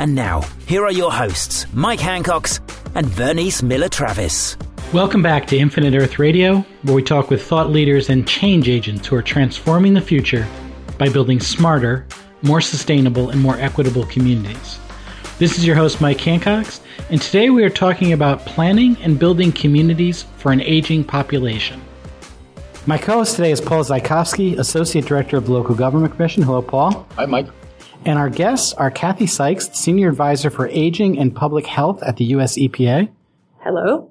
And now, here are your hosts, Mike Hancox and Vernice Miller Travis. Welcome back to Infinite Earth Radio, where we talk with thought leaders and change agents who are transforming the future by building smarter, more sustainable, and more equitable communities. This is your host, Mike Hancox, and today we are talking about planning and building communities for an aging population. My co host today is Paul Zykofsky, Associate Director of the Local Government Commission. Hello, Paul. Hi, Mike. And our guests are Kathy Sykes, Senior Advisor for Aging and Public Health at the U.S. EPA. Hello.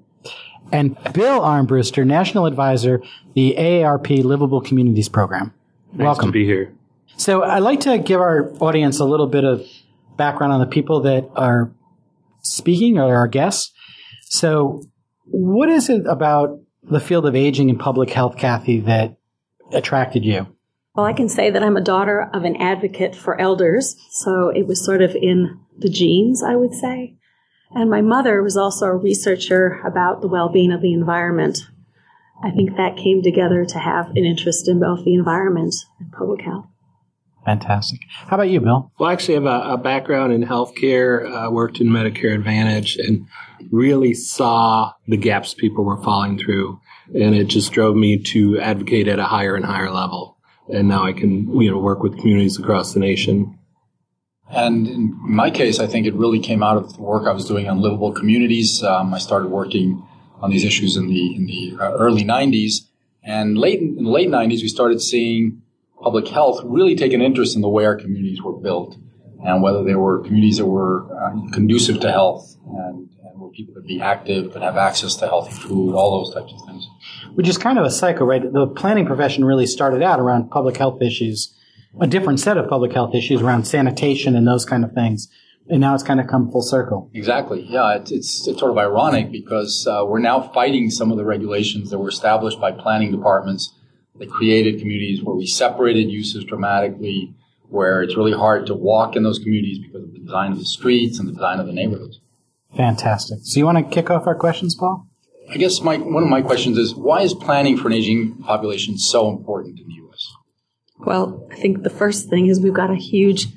And Bill Armbruster, National Advisor, the AARP Livable Communities Program. Nice Welcome. to be here. So I'd like to give our audience a little bit of background on the people that are speaking or our guests. So what is it about the field of aging and public health, Kathy, that attracted you? Well, I can say that I'm a daughter of an advocate for elders, so it was sort of in the genes, I would say. And my mother was also a researcher about the well-being of the environment. I think that came together to have an interest in both the environment and public health. Fantastic. How about you, Bill? Well, I actually have a, a background in healthcare, uh, worked in Medicare Advantage, and really saw the gaps people were falling through. And it just drove me to advocate at a higher and higher level. And now I can, you know, work with communities across the nation. And in my case, I think it really came out of the work I was doing on livable communities. Um, I started working on these issues in the in the uh, early '90s, and late in the late '90s, we started seeing public health really take an interest in the way our communities were built, and whether they were communities that were uh, conducive to health and, and where people could be active, could have access to healthy food, all those types of things. Which is kind of a cycle, right? The planning profession really started out around public health issues, a different set of public health issues around sanitation and those kind of things. And now it's kind of come full circle. Exactly. Yeah, it's, it's, it's sort of ironic because uh, we're now fighting some of the regulations that were established by planning departments that created communities where we separated uses dramatically, where it's really hard to walk in those communities because of the design of the streets and the design of the neighborhoods. Fantastic. So you want to kick off our questions, Paul? I guess my, one of my questions is why is planning for an aging population so important in the U.S.? Well, I think the first thing is we've got a huge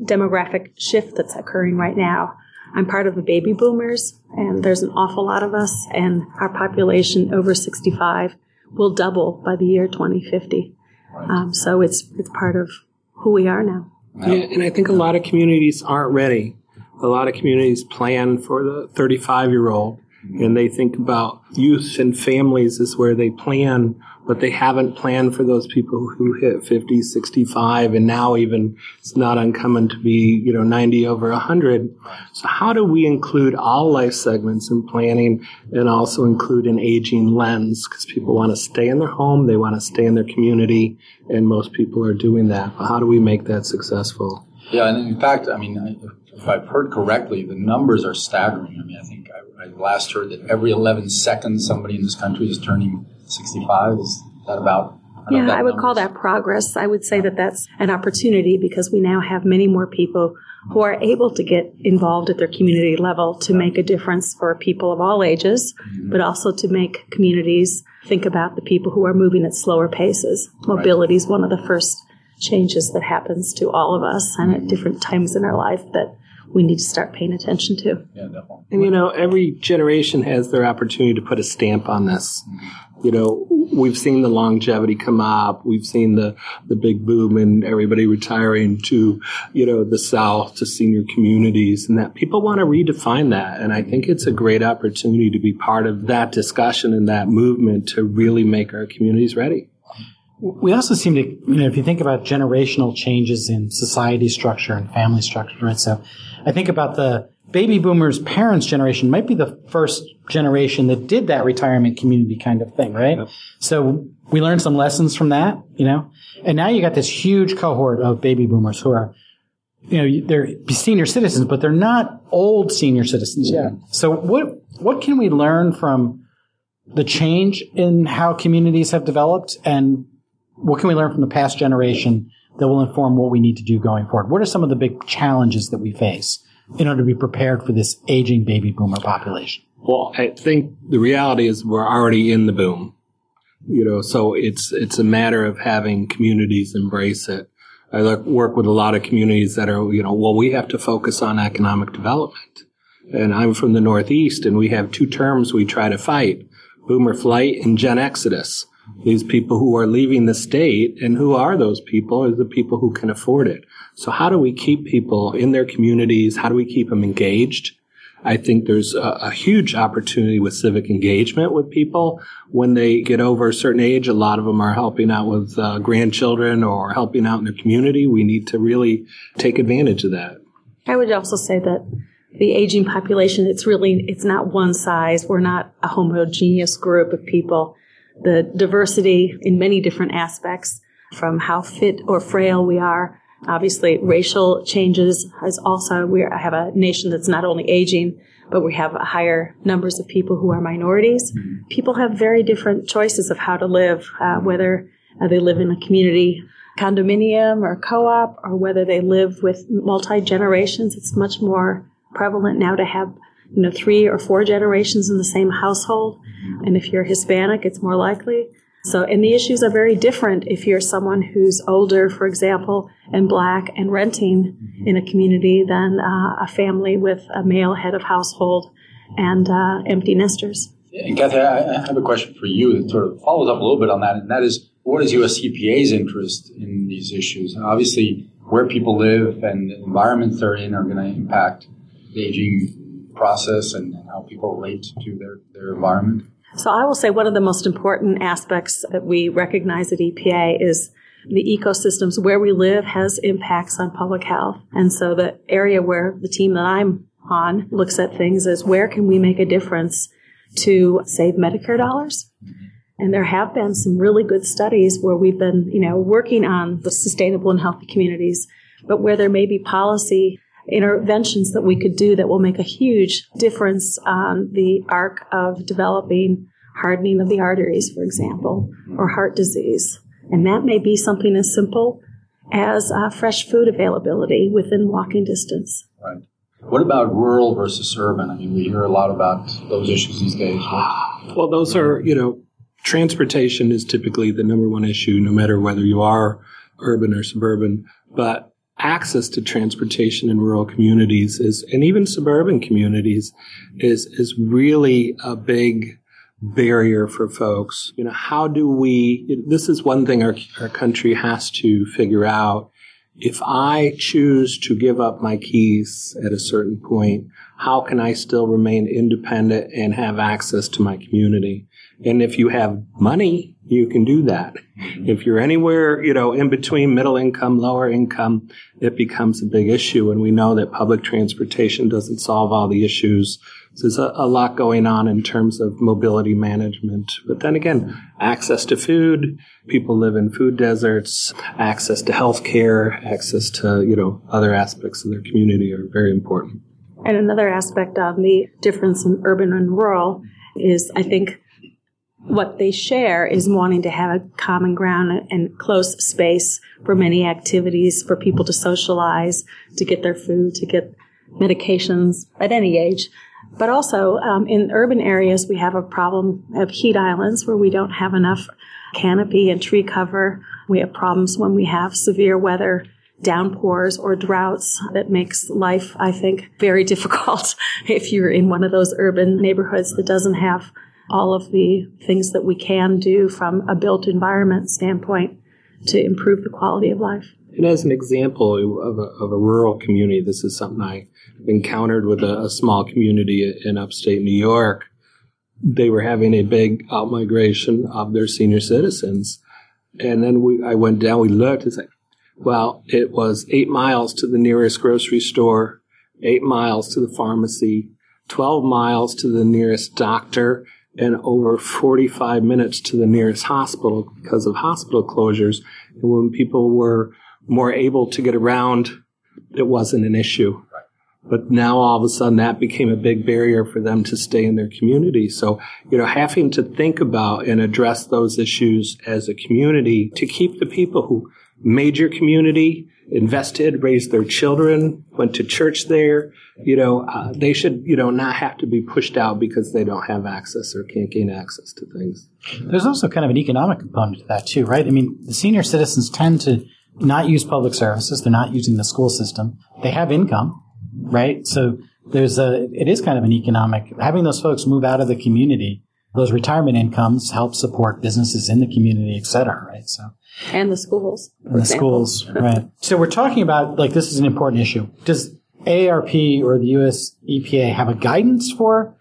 demographic shift that's occurring right now. I'm part of the baby boomers, and there's an awful lot of us, and our population over 65 will double by the year 2050. Um, so it's it's part of who we are now. Yeah, and I think a lot of communities aren't ready. A lot of communities plan for the 35 year old and they think about youth and families is where they plan, but they haven't planned for those people who hit 50, 65, and now even it's not uncommon to be, you know, 90 over 100. So how do we include all life segments in planning and also include an aging lens? Because people want to stay in their home, they want to stay in their community, and most people are doing that. But how do we make that successful? Yeah, and in fact, I mean, if I've heard correctly, the numbers are staggering. I mean, I think I, I last heard that every 11 seconds somebody in this country is turning 65. Is that about? I yeah, I would numbers. call that progress. I would say that that's an opportunity because we now have many more people who are able to get involved at their community level to make a difference for people of all ages, mm-hmm. but also to make communities think about the people who are moving at slower paces. Mobility is one of the first changes that happens to all of us and at mm-hmm. different times in our life that we need to start paying attention to. Yeah, definitely. And you know, every generation has their opportunity to put a stamp on this. Mm-hmm. You know, we've seen the longevity come up. We've seen the, the big boom in everybody retiring to, you know, the South to senior communities and that people want to redefine that. And I think it's a great opportunity to be part of that discussion and that movement to really make our communities ready. We also seem to, you know, if you think about generational changes in society structure and family structure, right? So I think about the baby boomers' parents' generation might be the first generation that did that retirement community kind of thing, right? Yep. So we learned some lessons from that, you know, and now you got this huge cohort of baby boomers who are you know, they're senior citizens, but they're not old senior citizens yet. So what, what can we learn from the change in how communities have developed and what can we learn from the past generation that will inform what we need to do going forward? What are some of the big challenges that we face in order to be prepared for this aging baby boomer population? Well, I think the reality is we're already in the boom. You know, so it's it's a matter of having communities embrace it. I look, work with a lot of communities that are, you know, well, we have to focus on economic development. And I'm from the Northeast, and we have two terms we try to fight: boomer flight and Gen Exodus. These people who are leaving the state, and who are those people? Are the people who can afford it. So, how do we keep people in their communities? How do we keep them engaged? I think there's a, a, huge opportunity with civic engagement with people when they get over a certain age. A lot of them are helping out with uh, grandchildren or helping out in the community. We need to really take advantage of that. I would also say that the aging population, it's really, it's not one size. We're not a homogeneous group of people. The diversity in many different aspects from how fit or frail we are Obviously, racial changes has also, we have a nation that's not only aging, but we have higher numbers of people who are minorities. Mm-hmm. People have very different choices of how to live, uh, whether uh, they live in a community condominium or co-op or whether they live with multi-generations. It's much more prevalent now to have you know, three or four generations in the same household. And if you're Hispanic, it's more likely. So, and the issues are very different if you're someone who's older, for example, and black and renting in a community than uh, a family with a male head of household and uh, empty nesters. And Kathy, I have a question for you that sort of follows up a little bit on that, and that is, what is US EPA's interest in these issues? And obviously, where people live and the environments they're in are going to impact the aging process and how people relate to their, their environment. So I will say one of the most important aspects that we recognize at EPA is the ecosystems where we live has impacts on public health. And so the area where the team that I'm on looks at things is where can we make a difference to save Medicare dollars? And there have been some really good studies where we've been, you know, working on the sustainable and healthy communities, but where there may be policy interventions that we could do that will make a huge difference on the arc of developing hardening of the arteries, for example, or heart disease. And that may be something as simple as uh, fresh food availability within walking distance. Right. What about rural versus urban? I mean, we hear a lot about those issues these days. Well, those are, you know, transportation is typically the number one issue, no matter whether you are urban or suburban. But access to transportation in rural communities is, and even suburban communities is, is really a big barrier for folks. You know, how do we, this is one thing our, our country has to figure out. If I choose to give up my keys at a certain point, how can I still remain independent and have access to my community? And if you have money, you can do that. Mm-hmm. If you're anywhere, you know, in between middle income, lower income, it becomes a big issue. And we know that public transportation doesn't solve all the issues. So there's a, a lot going on in terms of mobility management. But then again, access to food. People live in food deserts. Access to health care, access to, you know, other aspects of their community are very important. And another aspect of the difference in urban and rural is, I think, what they share is wanting to have a common ground and close space for many activities for people to socialize, to get their food, to get medications at any age. But also um, in urban areas, we have a problem of heat islands where we don't have enough canopy and tree cover. We have problems when we have severe weather downpours or droughts that makes life, I think, very difficult if you're in one of those urban neighborhoods that doesn't have all of the things that we can do from a built environment standpoint to improve the quality of life. And as an example of a, of a rural community, this is something I encountered with a, a small community in upstate New York. They were having a big outmigration of their senior citizens. And then we, I went down, we looked, it's like, well, it was eight miles to the nearest grocery store, eight miles to the pharmacy, 12 miles to the nearest doctor, and over 45 minutes to the nearest hospital because of hospital closures. And when people were more able to get around it wasn't an issue. But now all of a sudden that became a big barrier for them to stay in their community. So, you know, having to think about and address those issues as a community to keep the people who made your community, invested, raised their children, went to church there, you know, uh, they should, you know, not have to be pushed out because they don't have access or can't gain access to things. There's also kind of an economic component to that too, right? I mean, the senior citizens tend to not use public services. They're not using the school system. They have income right? So there's a, it is kind of an economic, having those folks move out of the community, those retirement incomes help support businesses in the community, et cetera, right? So. And the schools. And the example. schools, right. So we're talking about, like, this is an important issue. Does AARP or the US EPA have a guidance for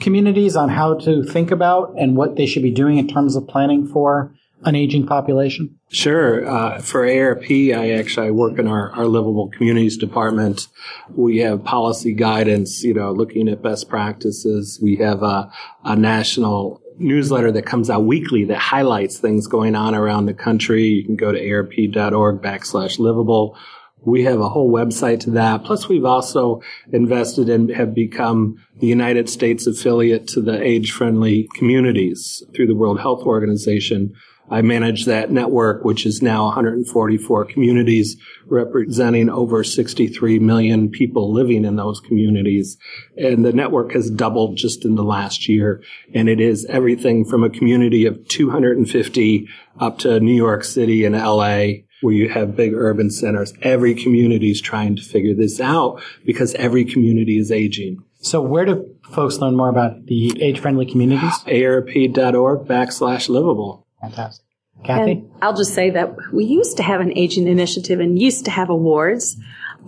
communities on how to think about and what they should be doing in terms of planning for an aging population? Sure. Uh, for AARP, I actually work in our, our livable communities department. We have policy guidance, you know, looking at best practices. We have a, a national newsletter that comes out weekly that highlights things going on around the country. You can go to aarp.org backslash livable. We have a whole website to that. Plus, we've also invested and have become the United States affiliate to the age friendly communities through the World Health Organization I manage that network, which is now 144 communities representing over 63 million people living in those communities. And the network has doubled just in the last year. And it is everything from a community of 250 up to New York City and LA where you have big urban centers. Every community is trying to figure this out because every community is aging. So where do folks learn more about the age-friendly communities? AARP.org backslash livable. Fantastic. Kathy? And I'll just say that we used to have an aging initiative and used to have awards,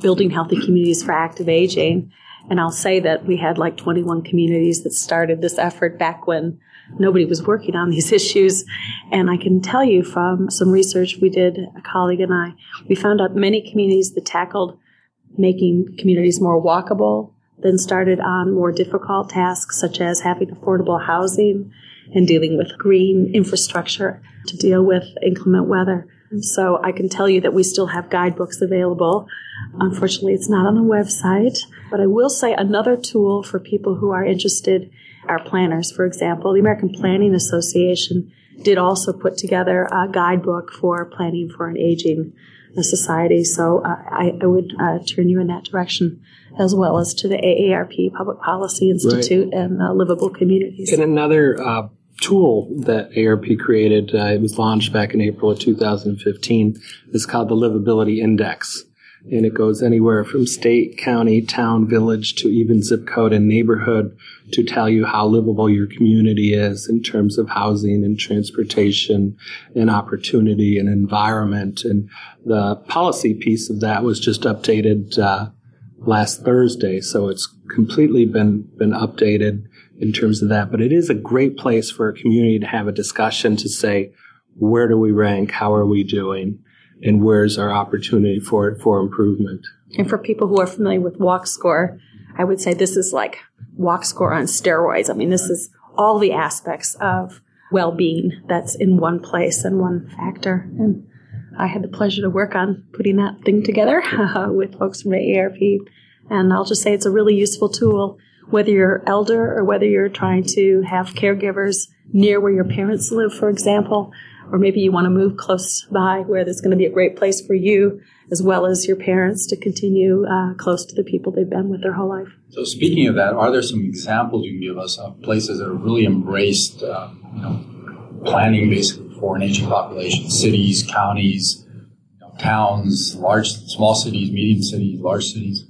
building healthy communities for active aging. And I'll say that we had like 21 communities that started this effort back when nobody was working on these issues. And I can tell you from some research we did, a colleague and I, we found out many communities that tackled making communities more walkable, then started on more difficult tasks such as having affordable housing and dealing with green infrastructure to deal with inclement weather. So I can tell you that we still have guidebooks available. Unfortunately, it's not on the website, but I will say another tool for people who are interested are planners. For example, the American Planning Association did also put together a guidebook for planning for an aging society. So uh, I, I, would uh, turn you in that direction as well as to the AARP Public Policy Institute right. and uh, Livable Communities. And another uh, tool that AARP created, uh, it was launched back in April of 2015, is called the Livability Index. And it goes anywhere from state, county, town, village to even zip code and neighborhood to tell you how livable your community is in terms of housing and transportation and opportunity and environment. And the policy piece of that was just updated uh, last Thursday, so it's completely been been updated in terms of that. But it is a great place for a community to have a discussion to say, where do we rank? How are we doing? And where's our opportunity for for improvement? And for people who are familiar with Walk Score, I would say this is like Walk Score on steroids. I mean, this is all the aspects of well-being that's in one place and one factor. And I had the pleasure to work on putting that thing together with folks from AARP. And I'll just say it's a really useful tool, whether you're elder or whether you're trying to have caregivers near where your parents live, for example, or maybe you want to move close by where there's going to be a great place for you as well as your parents to continue uh, close to the people they've been with their whole life. So, speaking of that, are there some examples you can give us of places that have really embraced, uh, you know, planning basically for an aging population, cities, counties, towns, large, small cities, medium cities, large cities?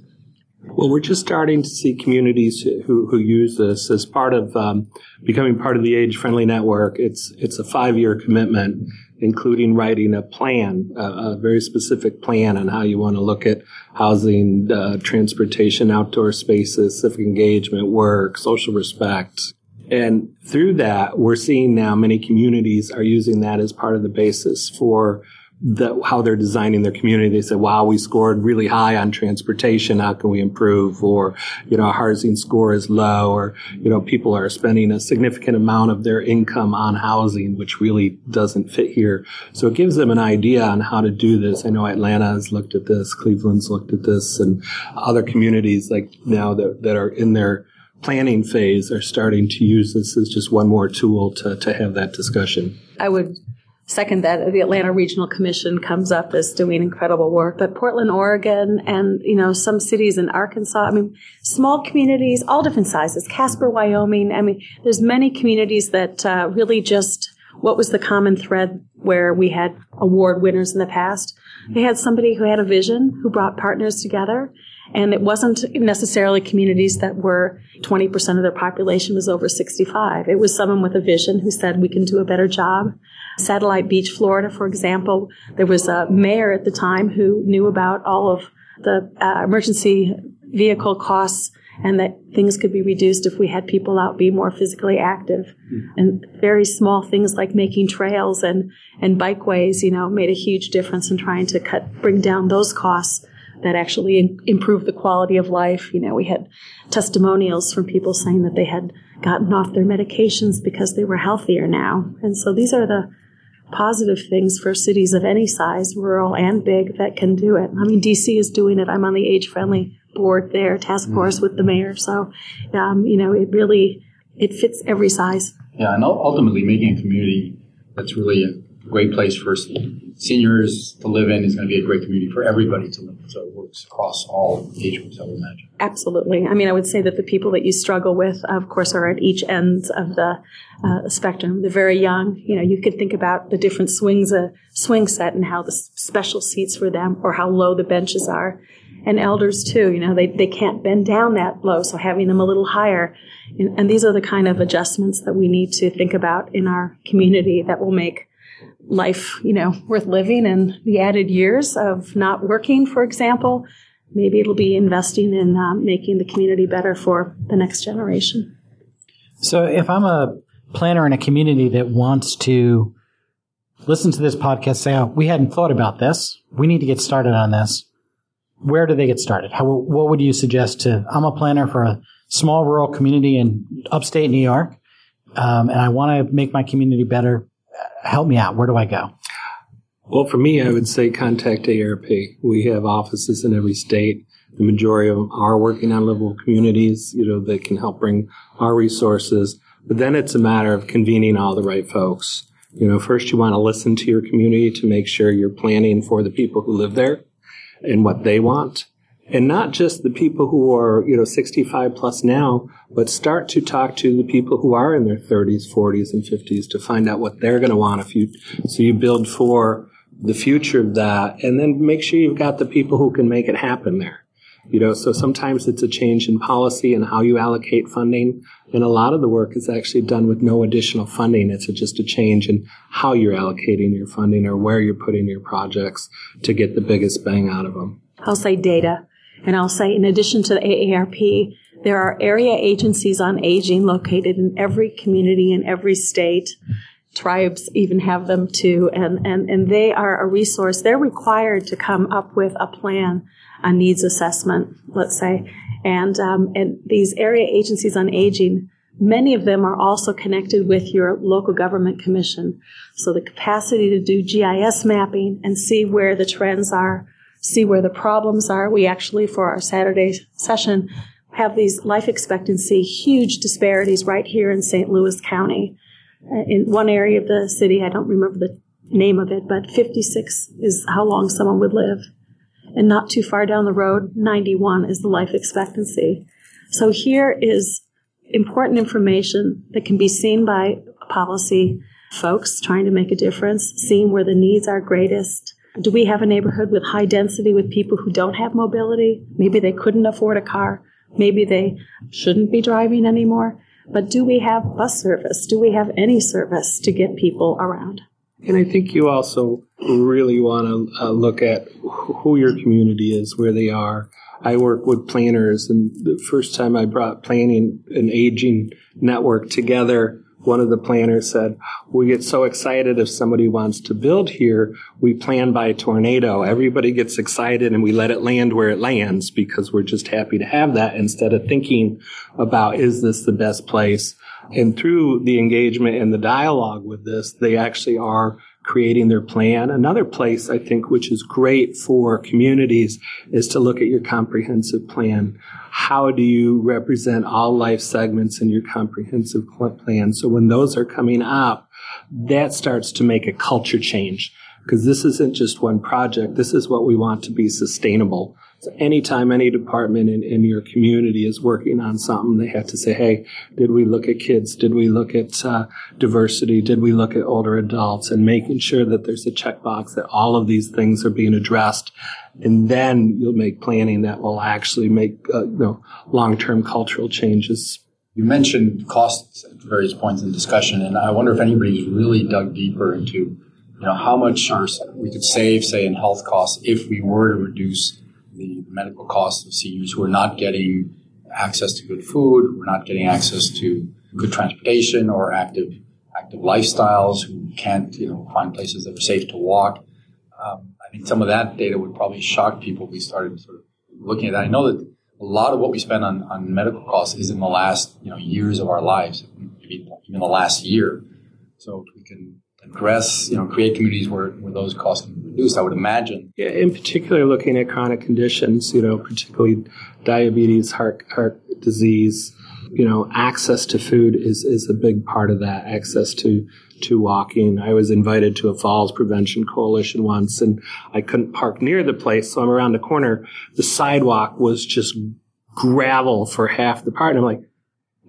Well, we're just starting to see communities who, who use this as part of um, becoming part of the age friendly network. It's it's a five year commitment, including writing a plan, a, a, very specific plan on how you want to look at housing, uh, transportation, outdoor spaces, civic engagement, work, social respect, and through that, we're seeing now many communities are using that as part of the basis for the, how they're designing their community. They say, wow, we scored really high on transportation. How can we improve? Or, you know, our housing score is low or, you know, people are spending a significant amount of their income on housing, which really doesn't fit here. So it gives them an idea on how to do this. I know Atlanta has looked at this, Cleveland's looked at this, and other communities like now that, that are in their planning phase are starting to use this as just one more tool to, to have that discussion. I would second that the Atlanta Regional Commission comes up as doing incredible work, but Portland, Oregon, and you know some cities in Arkansas. I mean, small communities, all different sizes. Casper, Wyoming. I mean, there's many communities that uh, really just what was the common thread where we had award winners in the past. They had somebody who had a vision, who brought partners together, and it wasn't necessarily communities that were 20% of their population was over 65. It was someone with a vision who said, we can do a better job. Satellite Beach, Florida, for example, there was a mayor at the time who knew about all of the uh, emergency vehicle costs and that things could be reduced if we had people out be more physically active. Mm. And very small things like making trails and, and bikeways, you know, made a huge difference in trying to cut, bring down those costs that actually in, improve the quality of life. You know, we had testimonials from people saying that they had gotten off their medications because they were healthier now. And so these are the positive things for cities of any size, rural and big, that can do it. I mean, DC is doing it. I'm on the age friendly board there, task mm-hmm. force with the mayor. So, um, you know, it really, it fits every size. Yeah. And ultimately making a community that's really a great place for seniors to live in is going to be a great community for everybody to live in. So it works across all age groups, I would imagine. Absolutely. I mean, I would say that the people that you struggle with, of course, are at each end of the uh, spectrum. The very young, you know, you could think about the different swings, a swing set and how the special seats for them or how low the benches are. And elders too, you know, they, they can't bend down that low, so having them a little higher. And, and these are the kind of adjustments that we need to think about in our community that will make life, you know, worth living and the added years of not working, for example, maybe it'll be investing in um, making the community better for the next generation. So if I'm a planner in a community that wants to listen to this podcast, say, oh, we hadn't thought about this. We need to get started on this. Where do they get started? How, what would you suggest to, I'm a planner for a small rural community in upstate New York. Um, and I want to make my community better help me out. Where do I go? Well, for me, I would say contact AARP. We have offices in every state. The majority of them are working on livable communities, you know, that can help bring our resources. But then it's a matter of convening all the right folks. You know, first you want to listen to your community to make sure you're planning for the people who live there and what they want and not just the people who are you know 65 plus now but start to talk to the people who are in their 30s 40s and 50s to find out what they're going to want if you so you build for the future of that. And then make sure you've got the people who can make it happen there. You know so sometimes it's a change in policy and how you allocate funding. And a lot of the work is actually done with no additional funding. It's just a change in how you're allocating your funding or where you're putting your projects to get the biggest bang out of them i'll say data and I'll say, in addition to the AARP, there are area agencies on aging located in every community in every state. Tribes even have them too, and, and, and they are a resource. They're required to come up with a plan, a needs assessment, let's say. And, um, and these area agencies on aging, many of them are also connected with your local government commission. So the capacity to do GIS mapping and see where the trends are see where the problems are. We actually, for our Saturday session, have these life expectancy huge disparities right here in St. Louis County. Uh, in one area of the city, I don't remember the name of it, but 56 is how long someone would live. And not too far down the road, 91 is the life expectancy. So here is important information that can be seen by policy folks trying to make a difference, seeing where the needs are greatest, do we have a neighborhood with high density with people who don't have mobility? Maybe they couldn't afford a car. Maybe they shouldn't be driving anymore. But do we have bus service? Do we have any service to get people around? And I think you also really want to uh, look at who your community is, where they are. I work with planners, and the first time I brought planning and aging network together one of the planners said, we get so excited if somebody wants to build here, we plan by a tornado. Everybody gets excited and we let it land where it lands because we're just happy to have that instead of thinking about, is this the best place? And through the engagement and the dialogue with this, they actually are creating their plan. Another place I think which is great for communities is to look at your comprehensive plan. How do you represent all life segments in your comprehensive plan? So when those are coming up, that starts to make a culture change because this isn't just one project. This is what we want to be sustainable. Anytime any department in, in your community is working on something, they have to say, hey, did we look at kids? Did we look at uh, diversity? Did we look at older adults? And making sure that there's a checkbox that all of these things are being addressed. And then you'll make planning that will actually make uh, you know, long-term cultural changes. You mentioned costs at various points in discussion, and I wonder if anybody's really dug deeper into you know how much we could save, say, in health costs if we were to reduce the medical costs of seniors who are not getting access to good food, who are not getting access to good transportation or active active lifestyles, who can't you know find places that are safe to walk. Um, I think some of that data would probably shock people. We started sort of looking at that. I know that a lot of what we spend on, on medical costs is in the last you know years of our lives, maybe even the last year. So if we can address, you know, create communities where, where those costs can be reduced, I would imagine. Yeah, in particular, looking at chronic conditions, you know, particularly diabetes, heart, heart disease, you know, access to food is, is a big part of that. Access to, to walking. I was invited to a falls prevention coalition once and I couldn't park near the place. So I'm around the corner. The sidewalk was just gravel for half the part. And I'm like,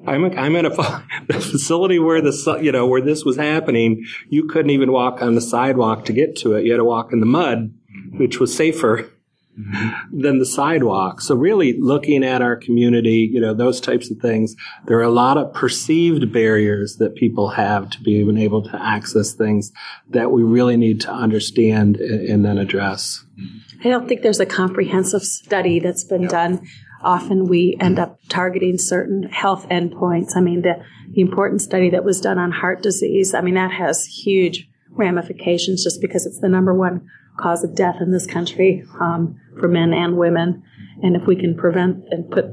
I'm a, I'm at a, a facility where the you know where this was happening. You couldn't even walk on the sidewalk to get to it. You had to walk in the mud, which was safer mm-hmm. than the sidewalk. So really looking at our community, you know, those types of things. There are a lot of perceived barriers that people have to be able to access things that we really need to understand and, and then address. I don't think there's a comprehensive study that's been done often we end up targeting certain health endpoints. I mean, the, the important study that was done on heart disease, I mean, that has huge ramifications just because it's the number one cause of death in this country um, for men and women. And if we can prevent and put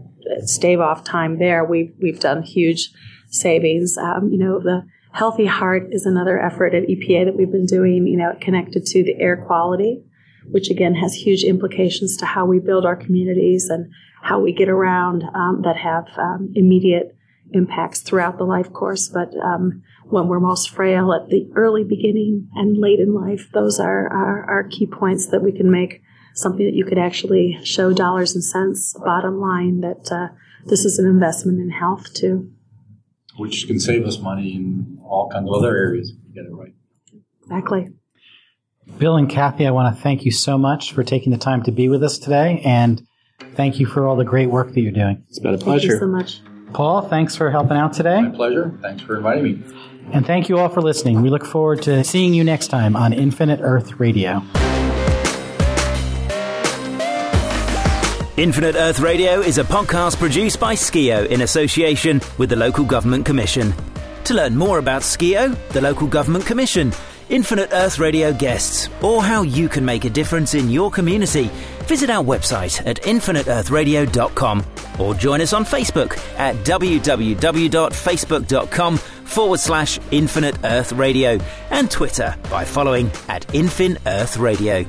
stave off time there, we've we've done huge savings. Um, you know, the healthy heart is another effort at EPA that we've been doing. You know, connected to the air quality, which again has huge implications to how we build our communities and how we get around um, that have um, immediate impacts throughout the life course. But um, when we're most frail at the early beginning and late in life, those are, are, are key points that we can make something that you could actually show dollars and cents, bottom line, that uh, this is an investment in health too. Which can save us money in all kinds of other areas if we get it right. Exactly. Bill and Kathy, I want to thank you so much for taking the time to be with us today and Thank you for all the great work that you're doing. It's been a pleasure. Thank you so much. Paul, thanks for helping out today. My pleasure. Thanks for inviting me. And thank you all for listening. We look forward to seeing you next time on Infinite Earth Radio. Infinite Earth Radio is a podcast produced by Skio in association with the Local Government Commission. To learn more about Skio, the Local Government Commission, Infinite Earth Radio guests, or how you can make a difference in your community, visit our website at infiniteearthradio.com or join us on Facebook at www.facebook.com forward slash Infinite Earth Radio and Twitter by following at Infin Earth Radio.